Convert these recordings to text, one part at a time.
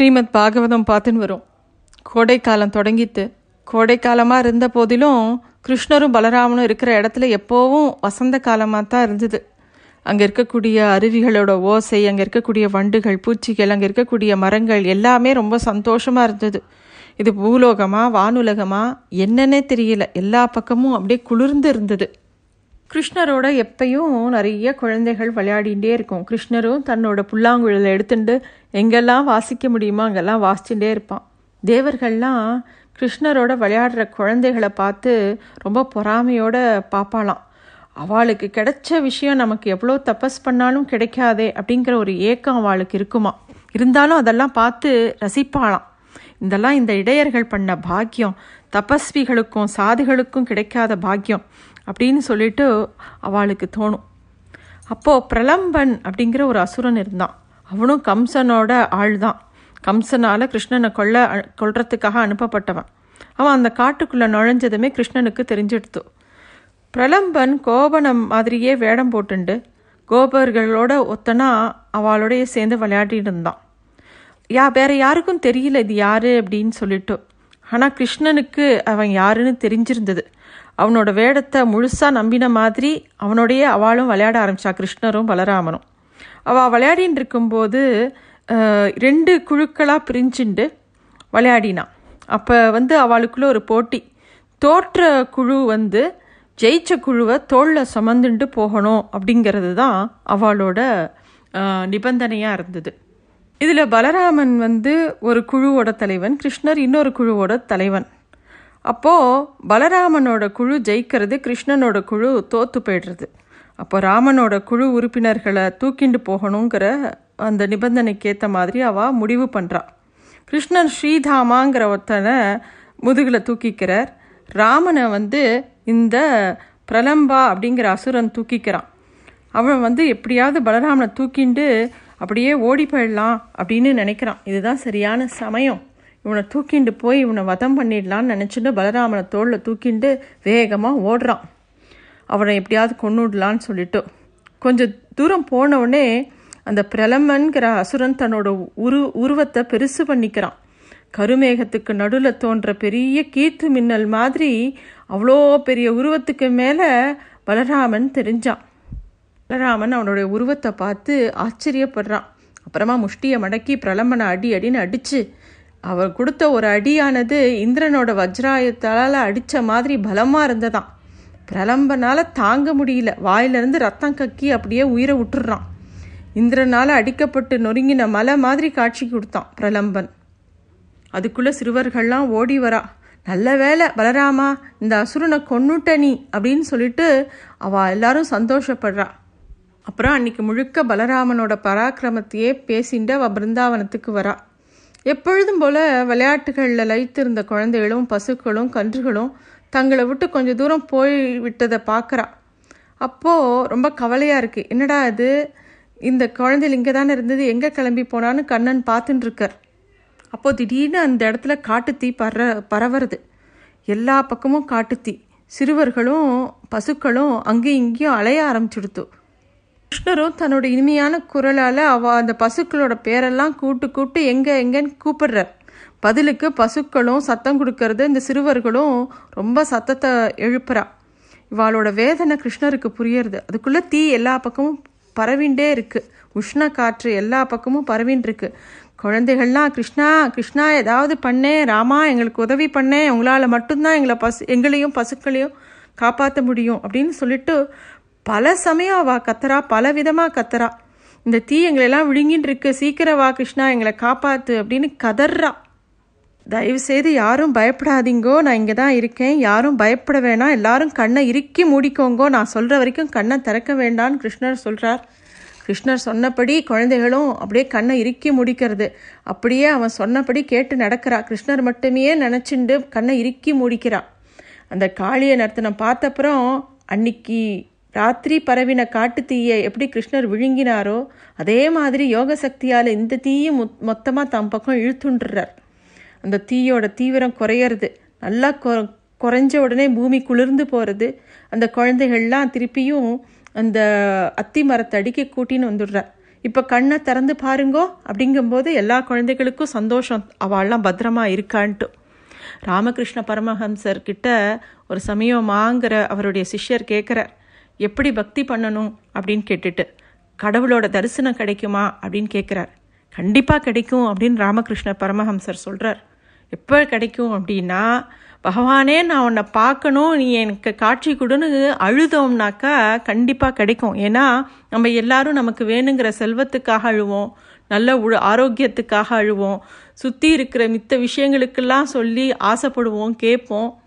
ஸ்ரீமத் பாகவதம் பார்த்துன்னு வரும். கோடைக்காலம் தொடங்கித்து கோடைக்காலமாக இருந்த போதிலும் கிருஷ்ணரும் பலராமனும் இருக்கிற இடத்துல எப்போவும் வசந்த காலமாக தான் இருந்தது. அங்கே இருக்கக்கூடிய அருவிகளோட ஓசை அங்கே இருக்கக்கூடிய வண்டுகள் பூச்சிகள் அங்கே இருக்கக்கூடிய மரங்கள் எல்லாமே ரொம்ப சந்தோஷமாக இருந்தது. இது பூலோகமாக வானுலகமாக என்னன்னே தெரியல. எல்லா பக்கமும் அப்படியே குளிர்ந்து இருந்தது. கிருஷ்ணரோட எப்பையும் நிறைய குழந்தைகள் விளையாடிகிட்டே இருக்கும். கிருஷ்ணரும் தன்னோட புல்லாங்குழலை எடுத்துட்டு எங்கெல்லாம் வாசிக்க முடியுமோ அங்கெல்லாம் வாசிச்சுட்டே இருப்பான். தேவர்கள்லாம் கிருஷ்ணரோட விளையாடுற குழந்தைகளை பார்த்து ரொம்ப பொறாமையோட பார்ப்பாளாம். அவளுக்கு கிடைச்ச விஷயம் நமக்கு எவ்வளோ தபஸ் பண்ணாலும் கிடைக்காதே அப்படிங்கிற ஒரு ஏக்கம் அவளுக்கு இருக்குமா இருந்தாலும் அதெல்லாம் பார்த்து ரசிப்பாளாம். இதெல்லாம் இந்த இடையர்கள் பண்ண பாக்கியம். தபஸ்விகளுக்கும் சாதிகளுக்கும் கிடைக்காத பாக்கியம். அப்படின்னு சொல்லிட்டு அவளுக்கு தோணும். அப்போது பிரலம்பன் அப்படிங்கிற ஒரு அசுரன் இருந்தான். அவனும் கம்சனோட ஆள் தான் கம்சனால் கிருஷ்ணனை கொல்ல கொல்றதுக்காக அனுப்பப்பட்டவன். அவன் அந்த காட்டுக்குள்ளே நுழைஞ்சதுமே கிருஷ்ணனுக்கு தெரிஞ்சிடுத்து. பிரலம்பன் கோபனம் மாதிரியே வேடம் போட்டுண்டு கோபர்களோட ஒத்தனா அவளோடைய சேர்ந்து விளையாடிட்டு இருந்தான். யா வேற யாருக்கும் தெரியல இது யாரு அப்படின்னு சொல்லிட்டு. ஆனால் கிருஷ்ணனுக்கு அவன் யாருன்னு தெரிஞ்சிருந்தது. அவனோட வேடத்தை முழுசாக நம்பின மாதிரி அவனோடைய அவளும் விளையாட ஆரம்பித்தா கிருஷ்ணரும் பலராமனும். அவள் விளையாடின்னு இருக்கும்போது ரெண்டு குழுக்களாக பிரிஞ்சுண்டு விளையாடினான் அப்போ வந்து அவளுக்குள்ளே ஒரு போட்டி. தோற்ற குழு வந்து ஜெயிச்ச குழுவை தோளில் சுமந்துண்டு போகணும் அப்படிங்கிறது தான் அவளோட நிபந்தனையாக இருந்தது. இதில் பலராமன் வந்து ஒரு குழுவோட தலைவன் கிருஷ்ணர் இன்னொரு குழுவோட தலைவன். அப்போது பலராமனோட குழு ஜெயிக்கிறது கிருஷ்ணனோட குழு தோத்து போயிடுறது. அப்போ ராமனோட குழு உறுப்பினர்களை தூக்கிண்டு போகணுங்கிற அந்த நிபந்தனைக்கு ஏற்ற மாதிரி அவள் முடிவு பண்ணுறான் கிருஷ்ணன் ஸ்ரீதாமாங்கிற ஒருத்தனை முதுகில் தூக்கிக்கிறார். ராமனை வந்து இந்த பிரலம்பா அப்படிங்கிற அசுரன் தூக்கிக்கிறான். அவன் வந்து எப்படியாவது பலராமனை தூக்கிண்டு அப்படியே ஓடி போயிடலாம் அப்படின்னு நினைக்கிறான். இதுதான் சரியான சமயம். இவனை தூக்கிண்டு போய் இவனை வதம் பண்ணிடலான்னு நினச்சிட்டு பலராமனை தோளில் தூக்கிண்டு வேகமாக ஓடுறான். அவனை எப்படியாவது கொண்டுடலான்னு சொல்லிட்டு. கொஞ்சம் தூரம் போனவுடனே அந்த பிரலமன்கிற அசுரன் தன்னோட உரு உருவத்தை பெருசு பண்ணிக்கிறான். கருமேகத்துக்கு நடுவில் தோன்ற பெரிய கீற்று மின்னல் மாதிரி அவ்வளோ பெரிய உருவத்துக்கு மேலே பலராமன் தெரிஞ்சான். பலராமன் அவனுடைய உருவத்தை பார்த்து ஆச்சரியப்படுறான். அப்புறமா முஷ்டியை மடக்கி பிரலமனை அடி அடின்னு அடித்து அவர் கொடுத்த ஒரு அடியானது இந்திரனோட வஜ்ராயத்தால் அடித்த மாதிரி பலமாக இருந்ததாம். பிரலம்பனால் தாங்க முடியல. வாயிலிருந்து ரத்தம் கக்கி அப்படியே உயிரை விட்டுடுறான் இந்திரனால் அடிக்கப்பட்டு நொறுங்கின மலை மாதிரி காட்சி கொடுத்தான் பிரலம்பன். அதுக்குள்ளே சிறுவர்கள்லாம் ஓடி வரா. நல்ல வேலை பலராமா இந்த அசுரனை கொன்னுட்ட நீ அப்படின்னு சொல்லிட்டு அவள் எல்லாரும் சந்தோஷப்படுறா. அப்புறம் அன்னைக்கு முழுக்க பலராமனோட பராக்கிரமத்தையே பேசிட்டு அவள் பிருந்தாவனத்துக்கு வரா. எப்பொழுதும் போல் விளையாட்டுகளில் லயித்திருந்த குழந்தைகளும் பசுக்களும் கன்றுகளும் தங்களை விட்டு கொஞ்சம் தூரம் போய் விட்டதை பார்க்குறா. அப்போது ரொம்ப கவலையாக இருக்குது என்னடா இது? இந்த குழந்தைகள் இங்கே தானே இருந்தது? எங்கே கிளம்பி போனான்னு கண்ணன் பார்த்துட்டுருக்கார் அப்போது திடீர்னு அந்த இடத்துல காட்டுத்தீ பற பரவுறது. எல்லா பக்கமும் காட்டுத்தீ சிறுவர்களும் பசுக்களும் அங்கேயும் இங்கேயும் அலைய ஆரம்பிச்சுடுத்து. கிருஷ்ணரும் தன்னோட இனிமையான குரலால் அவ அந்த பசுக்களோட பேரெல்லாம் கூட்டு கூட்டு எங்கே எங்கேன்னு கூப்பிடுறார். பதிலுக்கு பசுக்களும் சத்தம் கொடுக்கறது இந்த சிறுவர்களும் ரொம்ப சத்தத்தை எழுப்புறா. இவாளோட வேதனை கிருஷ்ணருக்கு புரியறது. அதுக்குள்ளே தீ எல்லா பக்கமும் பரவிண்டே இருக்கு. உஷ்ண காற்று எல்லா பக்கமும் பரவின்னு இருக்கு குழந்தைகள்லாம் கிருஷ்ணா கிருஷ்ணா ஏதாவது பண்ணே ராமா எங்களுக்கு உதவி பண்ணே உங்களால் மட்டும்தான் எங்களை பசு எங்களையும் பசுக்களையும் காப்பாற்ற முடியும் அப்படின்னு சொல்லிட்டு பல சமயம் அவ கத்துறா பல விதமாக கத்துறா. இந்த தீ எங்களெல்லாம் விழுங்கின்னு இருக்கு சீக்கிரம் வா கிருஷ்ணா எங்களை காப்பாற்று அப்படின்னு கதறா. தயவு செய்து யாரும் பயப்படாதீங்கோ நான் இங்கே தான் இருக்கேன். யாரும் பயப்பட வேணாம். எல்லாரும் கண்ணை இறுக்கி மூடிக்கோங்கோ. நான் சொல்கிற வரைக்கும் கண்ணை திறக்க வேண்டான்னு கிருஷ்ணர் சொல்கிறார் கிருஷ்ணர் சொன்னபடி குழந்தைகளும் அப்படியே கண்ணை இறுக்கி முடிக்கிறது. அப்படியே அவன் சொன்னபடி கேட்டு நடக்கிறா. கிருஷ்ணர் மட்டுமே நினச்சிண்டு கண்ணை இறுக்கி முடிக்கிறா. அந்த காளியை நர்த்தனம் பார்த்தப்புறம் அன்னைக்கு ராத்திரி பரவின காட்டு தீயை எப்படி கிருஷ்ணர் விழுங்கினாரோ அதே மாதிரி யோக சக்தியால் இந்த தீயும் மொத்தமாக தம் பக்கம் இழுத்துண்டுறார். அந்த தீயோட தீவிரம் குறையிறது. நல்லா கொ குறைஞ்ச உடனே பூமி குளிர்ந்து போகிறது அந்த குழந்தைகள்லாம் திருப்பியும் அந்த அத்தி மரத்தை அடிக்க கூட்டின்னு வந்துடுறார். இப்போ கண்ணை திறந்து பாருங்கோ அப்படிங்கும்போது எல்லா குழந்தைகளுக்கும் சந்தோஷம். அவள்லாம் பத்திரமா இருக்கான்ட்டு. ராமகிருஷ்ண பரமஹம்சர் கிட்ட ஒரு சமயம் மாங்கிற அவருடைய சிஷ்யர் கேட்குறார் எப்படி பக்தி பண்ணணும் அப்படின்னு கேட்டுட்டு கடவுளோட தரிசனம் கிடைக்குமா அப்படின்னு கேட்குறார் கண்டிப்பாக கிடைக்கும் அப்படின்னு ராமகிருஷ்ண பரமஹம்சர் சொல்கிறார் எப்போ கிடைக்கும் அப்படின்னா பகவானே நான் உன்னை பார்க்கணும் நீ எனக்கு காட்சி கொடுன்னு அழுதோம்னாக்கா கண்டிப்பாக கிடைக்கும். ஏன்னா நம்ம எல்லாரும் நமக்கு வேணுங்கிற செல்வத்துக்காக அழுவோம் நல்ல உ ஆரோக்கியத்துக்காக அழுவோம் சுற்றி இருக்கிற மித்த விஷயங்களுக்கெல்லாம் சொல்லி ஆசைப்படுவோம் கேட்போம்.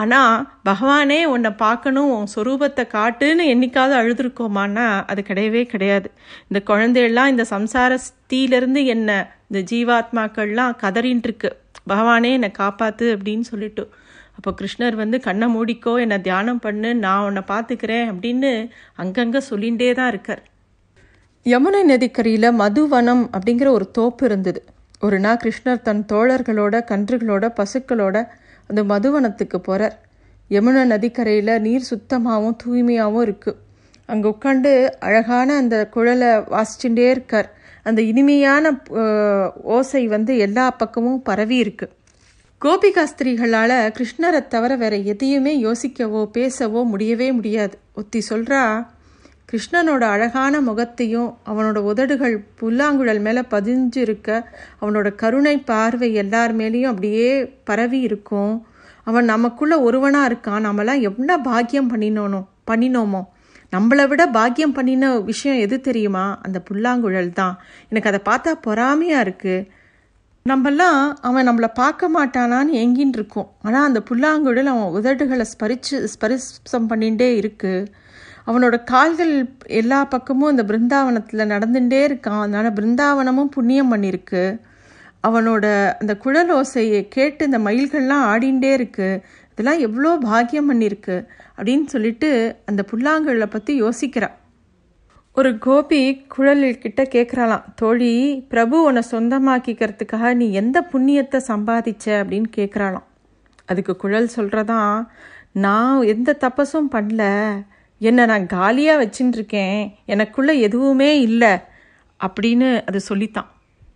ஆனால் பகவானே உன்னை பார்க்கணும் உன் சொரூபத்தை காட்டுன்னு என்னைக்காவது அழுதுருக்கோமான்னா அது கிடையவே கிடையாது. இந்த குழந்தையெல்லாம் இந்த சம்சாரஸ்தீலேருந்து என்ன இந்த ஜீவாத்மாக்கள்லாம் கதறின்ட்டு இருக்கு பகவானே என்னை காப்பாத்து அப்படின்னு சொல்லிட்டு. அப்போ கிருஷ்ணர் வந்து கண்ணை மூடிக்கோ என்னை தியானம் பண்ணு நான் உன்னை பார்த்துக்கிறேன் அப்படின்னு அங்கங்கே சொல்லிகிட்டே தான் இருக்கார். யமுனை நதிக்கரையில் மதுவனம் அப்படிங்கிற ஒரு தோப்பு இருந்தது. ஒரு நாள் கிருஷ்ணர் தன் தோழர்களோட கன்றுகளோட பசுக்களோட அந்த மதுவனத்துக்கு போகிறார் யமுனா நதிக்கரையில் நீர் சுத்தமாகவும் தூய்மையாகவும் இருக்குது அங்கே உட்காந்து அழகான அந்த குழலை வாசிச்சுட்டே இருக்கார். அந்த இனிமையான ஓசை வந்து எல்லா பக்கமும் பரவி இருக்கு. கோபிகாஸ்திரிகளால் கிருஷ்ணரை தவிர வேற எதையுமே யோசிக்கவோ பேசவோ முடியவே முடியாது. ஒத்தி சொல்கிறா கிருஷ்ணனோட அழகான முகத்தையும் அவனோட உதடுகள் புல்லாங்குழல் மேலே பதிஞ்சு இருக்க அவனோட கருணை பார்வை எல்லார் மேலேயும் அப்படியே பரவி இருக்கும். அவன் நமக்குள்ளே ஒருவனாக இருக்கான். நம்மளாம் என்ன பாக்கியம் பண்ணினோனோ பண்ணினோமோ? நம்மளை விட பாக்கியம் பண்ணின விஷயம் எது தெரியுமா? அந்த புல்லாங்குழல் தான். எனக்கு அதை பார்த்தா பொறாமையாக இருக்குது நம்மெல்லாம் அவன் நம்மளை பார்க்க மாட்டானான்னு எங்கின்னு இருக்கும். ஆனால் அந்த புல்லாங்குழல் அவன் உதடுகளை ஸ்பரிச்சு ஸ்பரிசம் பண்ணிகிட்டே இருக்குது அவனோட கால்கள் எல்லா பக்கமும் அந்த பிருந்தாவனத்தில் நடந்துகிட்டே இருக்கான். அதனால் பிருந்தாவனமும் புண்ணியம் பண்ணியிருக்கு. அவனோட அந்த குழல் ஓசையை கேட்டு இந்த மயில்கள்லாம் ஆடிண்டே இருக்கு. இதெல்லாம் எவ்வளோ பாக்கியம் பண்ணியிருக்கு அப்படின்னு சொல்லிட்டு அந்த புல்லாங்குழலை பற்றி யோசிக்கிறான் ஒரு கோபி குழல்கிட்ட கேட்குறாளாம் தோழி பிரபு உன்னை சொந்தமாக்கிக்கிறதுக்காக நீ எந்த புண்ணியத்தை சம்பாதிச்ச? அப்படின்னு கேட்குறாளாம் அதுக்கு குழல் சொல்கிறதான் நான் எந்த தப்பசும் பண்ணல. என்னை நான் காலியாக வச்சுட்டு இருக்கேன் எனக்குள்ள எதுவுமே இல்லை அப்படின்னு அது சொல்லித்தான்.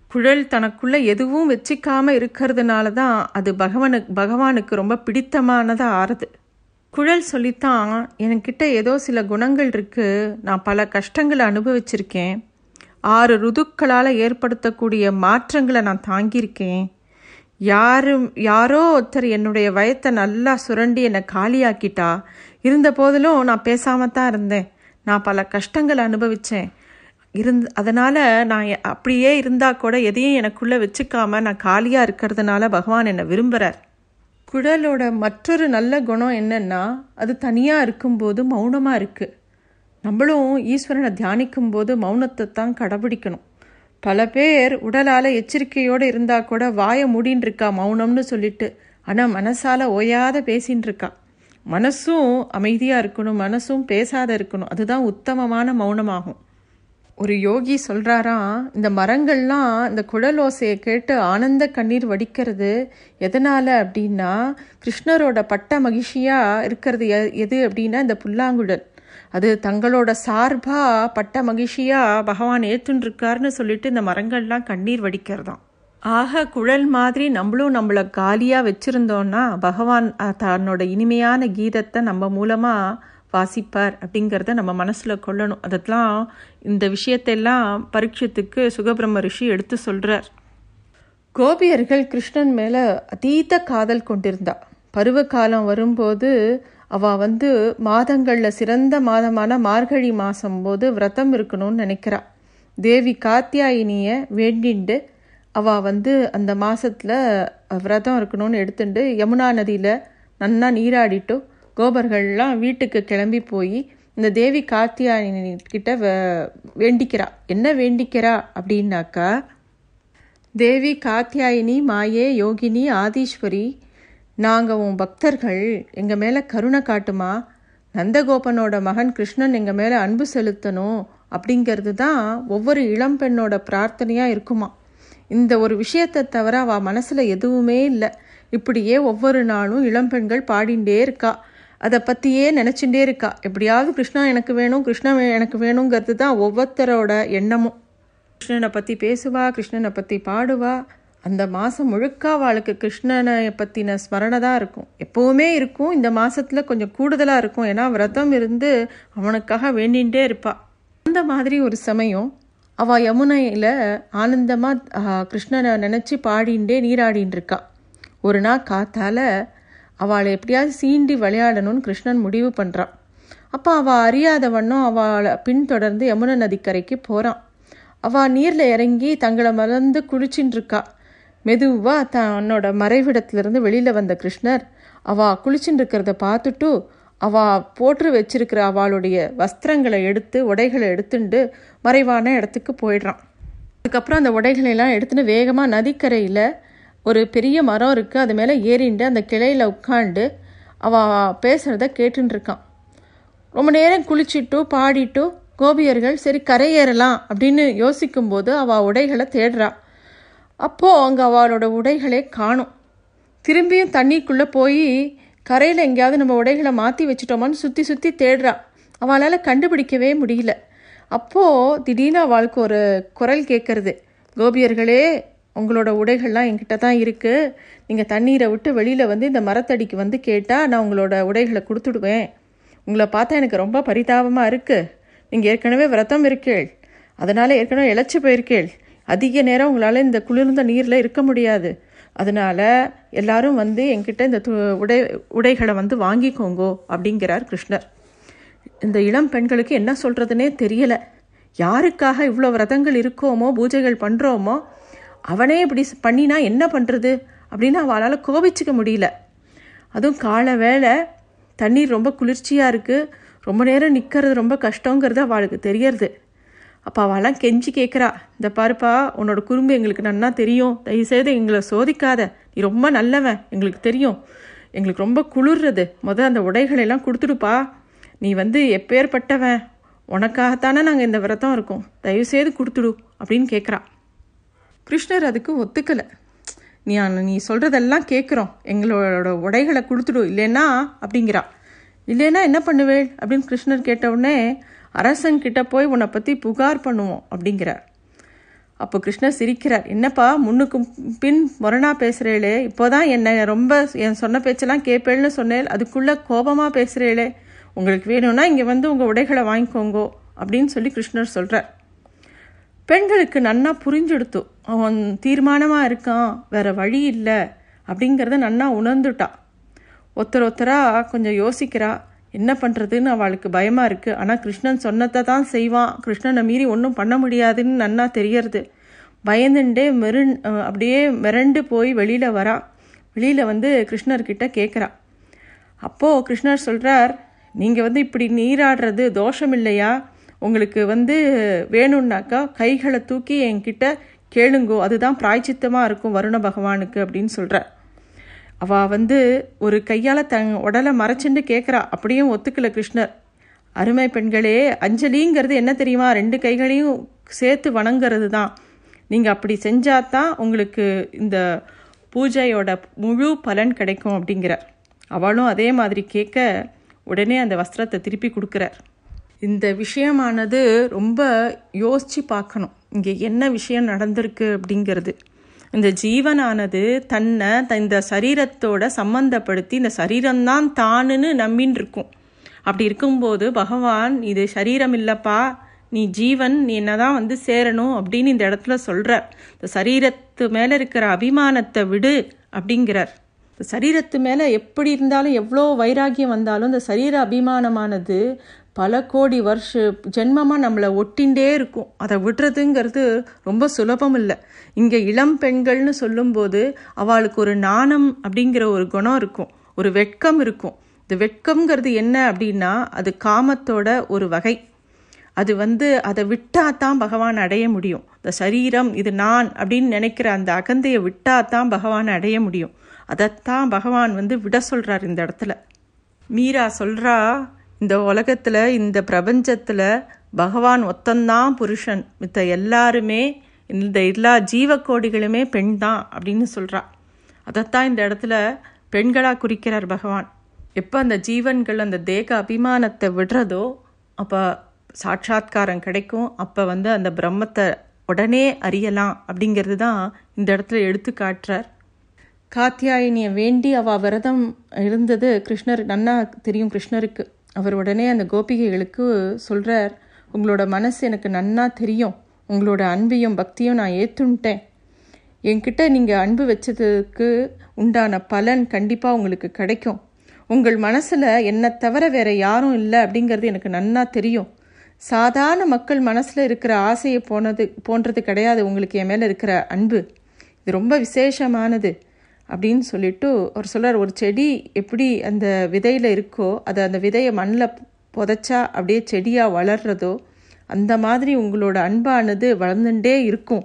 குழல் தனக்குள்ளே எதுவும் வச்சிக்காமல் இருக்கிறதுனால தான் அது பகவானுக்கு பகவானுக்கு ரொம்ப பிடித்தமானதாக ஆறுது. குழல் சொல்லித்தான் என்கிட்ட ஏதோ சில குணங்கள் இருக்குது நான் பல கஷ்டங்களை அனுபவிச்சிருக்கேன். ஆறு ருதுக்களால் ஏற்படுத்தக்கூடிய மாற்றங்களை நான் தாங்கியிருக்கேன். யாரும் யாரோ ஒருத்தர் என்னுடைய வயத்தை நல்லா சுரண்டி என்னை காலியாக்கிட்டா இருந்த போதிலும் நான் பேசாமல் தான் இருந்தேன். நான் பல கஷ்டங்களை அனுபவித்தேன் இருந்து அதனால் நான் அப்படியே இருந்தால் கூட எதையும் எனக்குள்ளே வச்சுக்காம நான் காலியாக இருக்கிறதுனால பகவான் என்னை விரும்புகிறார் குழலோட மற்றொரு நல்ல குணம் என்னென்னா அது தனியாக இருக்கும்போது மௌனமாக இருக்குது நம்மளும் ஈஸ்வரனை தியானிக்கும் போது மௌனத்தை தான் கடைபிடிக்கணும். பல பேர் உடலால் எச்சரிக்கையோடு இருந்தால் கூட வாயை மூடின்னு இருக்கா மௌனம்னு சொல்லிட்டு. ஆனால் மனசால் ஓயாத பேசின்னு இருக்கா மனசும் அமைதியாக இருக்கணும் மனசும் பேசாத இருக்கணும். அதுதான் உத்தமமான மௌனமாகும். ஒரு யோகி சொல்கிறாராம் இந்த மரங்கள்லாம் இந்த குழல் ஓசையை கேட்டு ஆனந்த கண்ணீர் வடிக்கிறது எதனால் அப்படின்னா கிருஷ்ணரோட பட்ட மகிழ்ச்சியாக இருக்கிறது எது அப்படின்னா இந்த புல்லாங்குழல். அது தங்களோட சார்பாக பட்ட மகிழ்ச்சியாக பகவான் ஏற்றுன்ருக்காருன்னு சொல்லிட்டு இந்த மரங்கள்லாம் கண்ணீர் வடிக்கிறதாம். ஆக குழல் மாதிரி நம்மளும் நம்மளை காலியாக வச்சுருந்தோன்னா பகவான் தன்னோட இனிமையான கீதத்தை நம்ம மூலமாக வாசிப்பார் அப்படிங்கிறத நம்ம மனசில் கொள்ளணும். அதெல்லாம் இந்த விஷயத்தெல்லாம் பரீட்சத்துக்கு சுகபிரம்ம ரிஷி எடுத்து சொல்கிறார் கோபியர்கள் கிருஷ்ணன் மேலே அதீத காதல் கொண்டிருந்தா. பருவ காலம் வரும்போது அவள் வந்து மாதங்களில் சிறந்த மாதமான மார்கழி மாதம் போது விரதம் இருக்கணும்னு நினைக்கிறா. தேவி காத்தியாயினியை வேண்டிண்டு அவள் வந்து அந்த மாதத்தில் விரதம் இருக்கணும்னு எடுத்துட்டு யமுனா நதியில் நன்னா நீராடிட்டு கோபர்கள்லாம் வீட்டுக்கு கிளம்பி போய் இந்த தேவி கார்த்தியாயினிக்கிட்ட வேண்டிக்கிறா. என்ன வேண்டிக்கிறா? அப்படின்னாக்கா தேவி காத்தியாயினி மாயே யோகினி ஆதீஸ்வரி நாங்கள் உன் பக்தர்கள் எங்கள் மேலே கருணை காட்டுமா? நந்தகோபனோட மகன் கிருஷ்ணன் எங்கள் மேலே அன்பு செலுத்தணும் அப்படிங்கிறது தான் ஒவ்வொரு இளம்பெண்ணோட பிரார்த்தனையாக இருக்குமா. இந்த ஒரு விஷயத்தை தவிர அவள் மனசில் எதுவுமே இல்லை. இப்படியே ஒவ்வொரு நாளும் இளம்பெண்கள் பாடிண்டே இருக்கா. அதை பற்றியே நினச்சிட்டே இருக்கா. எப்படியாவது கிருஷ்ணா எனக்கு வேணும் கிருஷ்ணா எனக்கு வேணுங்கிறது தான் ஒவ்வொருத்தரோட எண்ணமும். கிருஷ்ணனை பற்றி பேசுவா கிருஷ்ணனை பற்றி பாடுவா அந்த மாதம் முழுக்க அவளுக்கு கிருஷ்ணனை பற்றின ஸ்மரணை தான் இருக்கும். எப்போவுமே இருக்கும். இந்த மாதத்தில் கொஞ்சம் கூடுதலாக இருக்கும். ஏன்னா விரதம் இருந்து அவனுக்காக வேண்டிகிட்டே இருப்பாள் அந்த மாதிரி ஒரு சமயம் அவள் யமுனையில் ஆனந்தமாக கிருஷ்ணனை நினச்சி பாடிண்டே நீராடின்னு இருக்கா. ஒரு நாள் காத்தால அவளை எப்படியாவது சீண்டி விளையாடணும்னு கிருஷ்ணன் முடிவு பண்ணுறான் அப்போ அவள் அறியாத வண்ணம் அவளை பின்தொடர்ந்து யமுனை நதிக்கரைக்கு போகிறான் அவள் நீரில் இறங்கி தங்களை மறந்து குளிச்சுட்டு இருக்கா. மெதுவாக தன்னோட மறைவிடத்திலிருந்து வெளியில் வந்த கிருஷ்ணர் அவா குளிச்சுட்டு இருக்கிறத பார்த்துட்டு அவா போட்டு வச்சிருக்கிற அவளுடைய வஸ்திரங்களை எடுத்து உடைகளை எடுத்துட்டு மறைவான இடத்துக்கு போயிடுறான். அதுக்கப்புறம் அந்த உடைகளெல்லாம் எடுத்துன்னு வேகமாக நதிக்கரையில் ஒரு பெரிய மரம் இருக்குது அது மேலே ஏறிண்டு அந்த கிளையில் உட்காண்டு அவள் பேசுகிறத கேட்டுருக்கான் ரொம்ப நேரம் குளிச்சுட்டு பாடிட்டு கோபியர்கள் சரி கரையேறலாம் அப்படின்னு யோசிக்கும்போது அவள் உடைகளை தேடுறா. அப்போது அங்கே அவளோட உடைகளே காணும். திரும்பியும் தண்ணிக்குள்ளே போய் கரையில் எங்கேயாவது நம்ம உடைகளை மாற்றி வச்சுட்டோமான்னு சுற்றி சுற்றி தேடுறா. அவளால் கண்டுபிடிக்கவே முடியல. அப்போது திடீர்னு அவளுக்கு ஒரு குரல் கேட்குறது கோபியர்களே உங்களோட உடைகள்லாம் என்கிட்ட தான் இருக்குது நீங்கள் தண்ணீரை விட்டு வெளியில் வந்து இந்த மரத்தடிக்கு வந்து கேட்டால் நான் உங்களோட உடைகளை கொடுத்துடுவேன். உங்களை பார்த்தா எனக்கு ரொம்ப பரிதாபமாக இருக்குது நீங்கள் ஏற்கனவே விரதம் இருக்கீள். அதனால் ஏற்கனவே இழைச்சி போயிருக்கீள். அதிக நேரம் உங்களால் இந்த குளிர்ந்த நீரில் இருக்க முடியாது. அதனால் எல்லாரும் வந்து என்கிட்ட இந்த து உடை உடைகளை வந்து வாங்கிக்கோங்கோ அப்படிங்கிறார் கிருஷ்ணர். இந்த இளம் பெண்களுக்கு என்ன சொல்கிறதுனே தெரியலை. யாருக்காக இவ்வளோ விரதங்கள் இருக்கோமோ பூஜைகள் பண்ணுறோமோ அவனே இப்படி பண்ணினா என்ன பண்ணுறது அப்படின்னு அவளால் கோபிச்சிக்க முடியல. அதுவும் காலை வேலை தண்ணீர் ரொம்ப குளிர்ச்சியாக இருக்குது ரொம்ப நேரம் நிற்கிறது ரொம்ப கஷ்டங்கிறது அவளுக்கு தெரியறது. அப்போ அவளாம் கெஞ்சி கேட்குறா இந்த பாருப்பா உன்னோட குறும்பு எங்களுக்கு நன்னா தெரியும். தயவுசெய்து எங்களை சோதிக்காத. நீ ரொம்ப நல்லவன் எங்களுக்கு தெரியும். எங்களுக்கு ரொம்ப குளிர்றது. முதல் அந்த உடைகளெல்லாம் கொடுத்துடுப்பா. நீ வந்து எப்பேற்பட்டவன் உனக்காகத்தானே நாங்கள் இந்த விரதம் இருக்கோம். தயவுசெய்து கொடுத்துடு அப்படின்னு கேட்குறா கிருஷ்ணர் அதுக்கு ஒத்துக்கலை. நீ நீ சொல்கிறதெல்லாம் கேட்குறோம் எங்களோட உடைகளை கொடுத்துடு. இல்லைன்னா அப்படிங்கிறா. இல்லைன்னா என்ன பண்ணுவேள்? அப்படின்னு கிருஷ்ணர் கேட்ட உடனே அரசன்கிட்ட போய் உன்னை பற்றி புகார் பண்ணுவோம் அப்படிங்கிறார். அப்போ கிருஷ்ணர் சிரிக்கிறார். என்னப்பா முன்னுக்கு பின் மொரணா பேசுகிறேளே இப்போதான் என்னை ரொம்ப என் சொன்ன பேச்செல்லாம் கேட்பேன்னு சொன்னேன் அதுக்குள்ளே கோபமாக பேசுகிறேளே உங்களுக்கு வேணும்னா இங்கே வந்து உங்கள் உடைகளை வாங்கிக்கோங்கோ அப்படின்னு சொல்லி கிருஷ்ணர் சொல்கிறார் பெண்களுக்கு நன்னா புரிஞ்செடுத்து அவன் தீர்மானமாக இருக்கான் வேற வழி இல்லை அப்படிங்கிறத நன்னா உணர்ந்துட்டா. ஒருத்தர் ஒருத்தராக கொஞ்சம் யோசிக்கிறா. என்ன பண்ணுறதுன்னு அவளுக்கு பயமாக இருக்குது ஆனால் கிருஷ்ணன் சொன்னதை தான் செய்வான். கிருஷ்ணனை மீறி ஒன்றும் பண்ண முடியாதுன்னு நன்னா தெரியறது. பயந்துண்டே மெருண் அப்படியே மிரண்டு போய் வெளியில் வரா. வெளியில் வந்து கிருஷ்ணர்கிட்ட கேட்குறா அப்போது கிருஷ்ணர் சொல்கிறார் நீங்கள் வந்து இப்படி நீராடுறது தோஷம் இல்லையா உங்களுக்கு வந்து வேணும்னாக்கா கைகளை தூக்கி என்கிட்ட கேளுங்கோ. அதுதான் பிராய்ச்சித்தமாக இருக்கும் வருண பகவானுக்கு அப்படின்னு சொல்கிறார் அவள் வந்து ஒரு கையால் தன் உடலை மறைச்சுண்டு கேட்குறா அப்படியும் ஒத்துக்கல கிருஷ்ணர். அருமை பெண்களே அஞ்சலிங்கிறது என்ன தெரியுமா? ரெண்டு கைகளையும் சேர்த்து வணங்குறது தான் நீங்கள் அப்படி செஞ்சாதான் உங்களுக்கு இந்த பூஜையோட முழு பலன் கிடைக்கும் அப்படிங்கிறார். அவளும் அதே மாதிரி கேட்க உடனே அந்த வஸ்திரத்தை திருப்பி கொடுக்குறார். இந்த விஷயமானது ரொம்ப யோசித்து பார்க்கணும். இங்கே என்ன விஷயம் நடந்திருக்கு அப்படிங்கிறது. இந்த ஜீவனானது தன்னை இந்த சரீரத்தோட சம்பந்தப்படுத்தி இந்த சரீரம்தான் தானுன்னு நம்பின்னு இருக்கும் அப்படி இருக்கும்போது பகவான் இது சரீரம் இல்லைப்பா நீ ஜீவன் நீ என்னதான் வந்து சேரணும் அப்படின்னு இந்த இடத்துல சொல்கிறார் இந்த சரீரத்து மேலே இருக்கிற அபிமானத்தை விடு அப்படிங்கிறார். இந்த சரீரத்து மேலே எப்படி இருந்தாலும் எவ்வளோ வைராகியம் வந்தாலும் இந்த சரீர அபிமானமானது பல கோடி வருஷ ஜென்மமாக நம்மளை ஒட்டின்றே இருக்கும். அதை விடுறதுங்கிறது ரொம்ப சுலபம் இல்லை. இங்கே இளம் பெண்கள்னு சொல்லும்போது அவளுக்கு ஒரு நாணம் அப்படிங்கிற ஒரு குணம் இருக்கும். ஒரு வெட்கம் இருக்கும். இந்த வெட்கம்ங்கிறது என்ன அப்படின்னா அது காமத்தோட ஒரு வகை. அது வந்து அதை விட்டால் தான் பகவான் அடைய முடியும். இந்த சரீரம் இது நான் அப்படின்னு நினைக்கிற அந்த அகந்தையை விட்டால் தான் பகவான் அடைய முடியும். அதைத்தான் பகவான் வந்து விட சொல்கிறார் இந்த இடத்துல. மீரா சொல்கிறா இந்த உலகத்தில் இந்த பிரபஞ்சத்தில் பகவான் ஒத்தந்தான் புருஷன். மித்த எல்லாருமே இந்த எல்லா ஜீவக்கோடிகளுமே பெண் தான் அப்படின்னு சொல்கிறா அதைத்தான் இந்த இடத்துல பெண்களாக குறிக்கிறார் பகவான். எப்போ அந்த ஜீவன்கள் அந்த தேக அபிமானத்தை விடுறதோ அப்போ சாட்சாத்காரம் கிடைக்கும். அப்போ வந்து அந்த பிரம்மத்தை உடனே அறியலாம் அப்படிங்கிறது தான் இந்த இடத்துல எடுத்து காட்டுறார். காத்தியாயினியை வேண்டி அவ விரதம் இருந்தது கிருஷ்ணர். நன்னா தெரியும் கிருஷ்ணருக்கு. அவர் உடனே அந்த கோபிகைகளுக்கு சொல்கிறார் உங்களோட மனசு எனக்கு நன்னா தெரியும். உங்களோட அன்பையும் பக்தியும் நான் ஏற்றுன்ட்டேன் என்கிட்ட நீங்கள் அன்பு வச்சதுக்கு உண்டான பலன் கண்டிப்பாக உங்களுக்கு கிடைக்கும். உங்கள் மனசில் என்னை தவிர வேறு யாரும் இல்லை அப்படிங்கிறது எனக்கு நன்னா தெரியும். சாதாரண மக்கள் மனசில் இருக்கிற ஆசையை போனது போன்றது கிடையாது. உங்களுக்கு என் மேலே இருக்கிற அன்பு. இது ரொம்ப விசேஷமானது. அப்படின்னு சொல்லிட்டு அவர் சொல்கிறார் ஒரு செடி எப்படி அந்த விதையில் இருக்கோ அதை அந்த விதையை மண்ணில் புதைச்சா அப்படியே செடியாக வளர்றதோ அந்த மாதிரி உங்களோட அன்பானது வளர்ந்துட்டே இருக்கும்.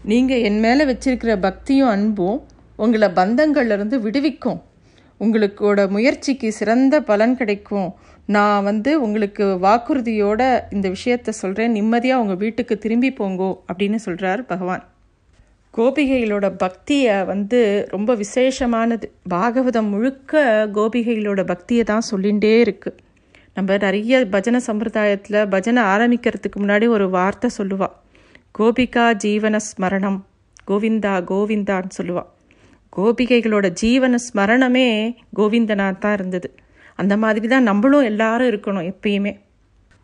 நீங்கள் என் மேலே வச்சிருக்கிற பக்தியும் அன்பும் உங்களை பந்தங்கள்லேருந்து விடுவிக்கும். உங்களுக்கோட முயற்சிக்கு சிறந்த பலன் கிடைக்கும். நான் வந்து உங்களுக்கு வாக்குறுதியோட இந்த விஷயத்த சொல்கிறேன் நிம்மதியாக உங்கள் வீட்டுக்கு திரும்பி போங்கோ அப்படின்னு சொல்கிறார் பகவான். கோபிகைகளோட பக்தியை வந்து ரொம்ப விசேஷமானது. பாகவதம் முழுக்க கோபிகைகளோட பக்தியை தான் சொல்லிகிட்டே இருக்குது நம்ம நிறைய பஜனை சம்பிரதாயத்தில் பஜனை ஆரம்பிக்கிறதுக்கு முன்னாடி ஒரு வார்த்தை சொல்லுவாள் கோபிகா ஜீவன ஸ்மரணம் கோவிந்தா கோவிந்தான்னு சொல்லுவாள் கோபிகைகளோட ஜீவன ஸ்மரணமே கோவிந்தனாக தான் இருந்தது. அந்த மாதிரி தான் நம்மளும் எல்லாரும் இருக்கணும் எப்பயுமே.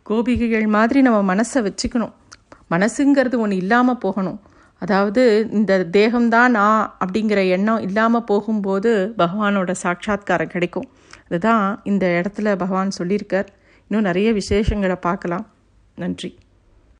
கோபிகைகள் மாதிரி நம்ம மனசை வச்சுக்கணும். மனசுங்கிறது ஒன்று இல்லாமல் போகணும். அதாவது இந்த தேகம்தான் நான் அப்படிங்கிற எண்ணம் இல்லாமல் போகும்போது பகவானோட சாட்சா்காரம் கிடைக்கும். அதுதான் இந்த இடத்துல பகவான் சொல்லியிருக்கார். இன்னும் நிறைய விசேஷங்களை பார்க்கலாம். நன்றி.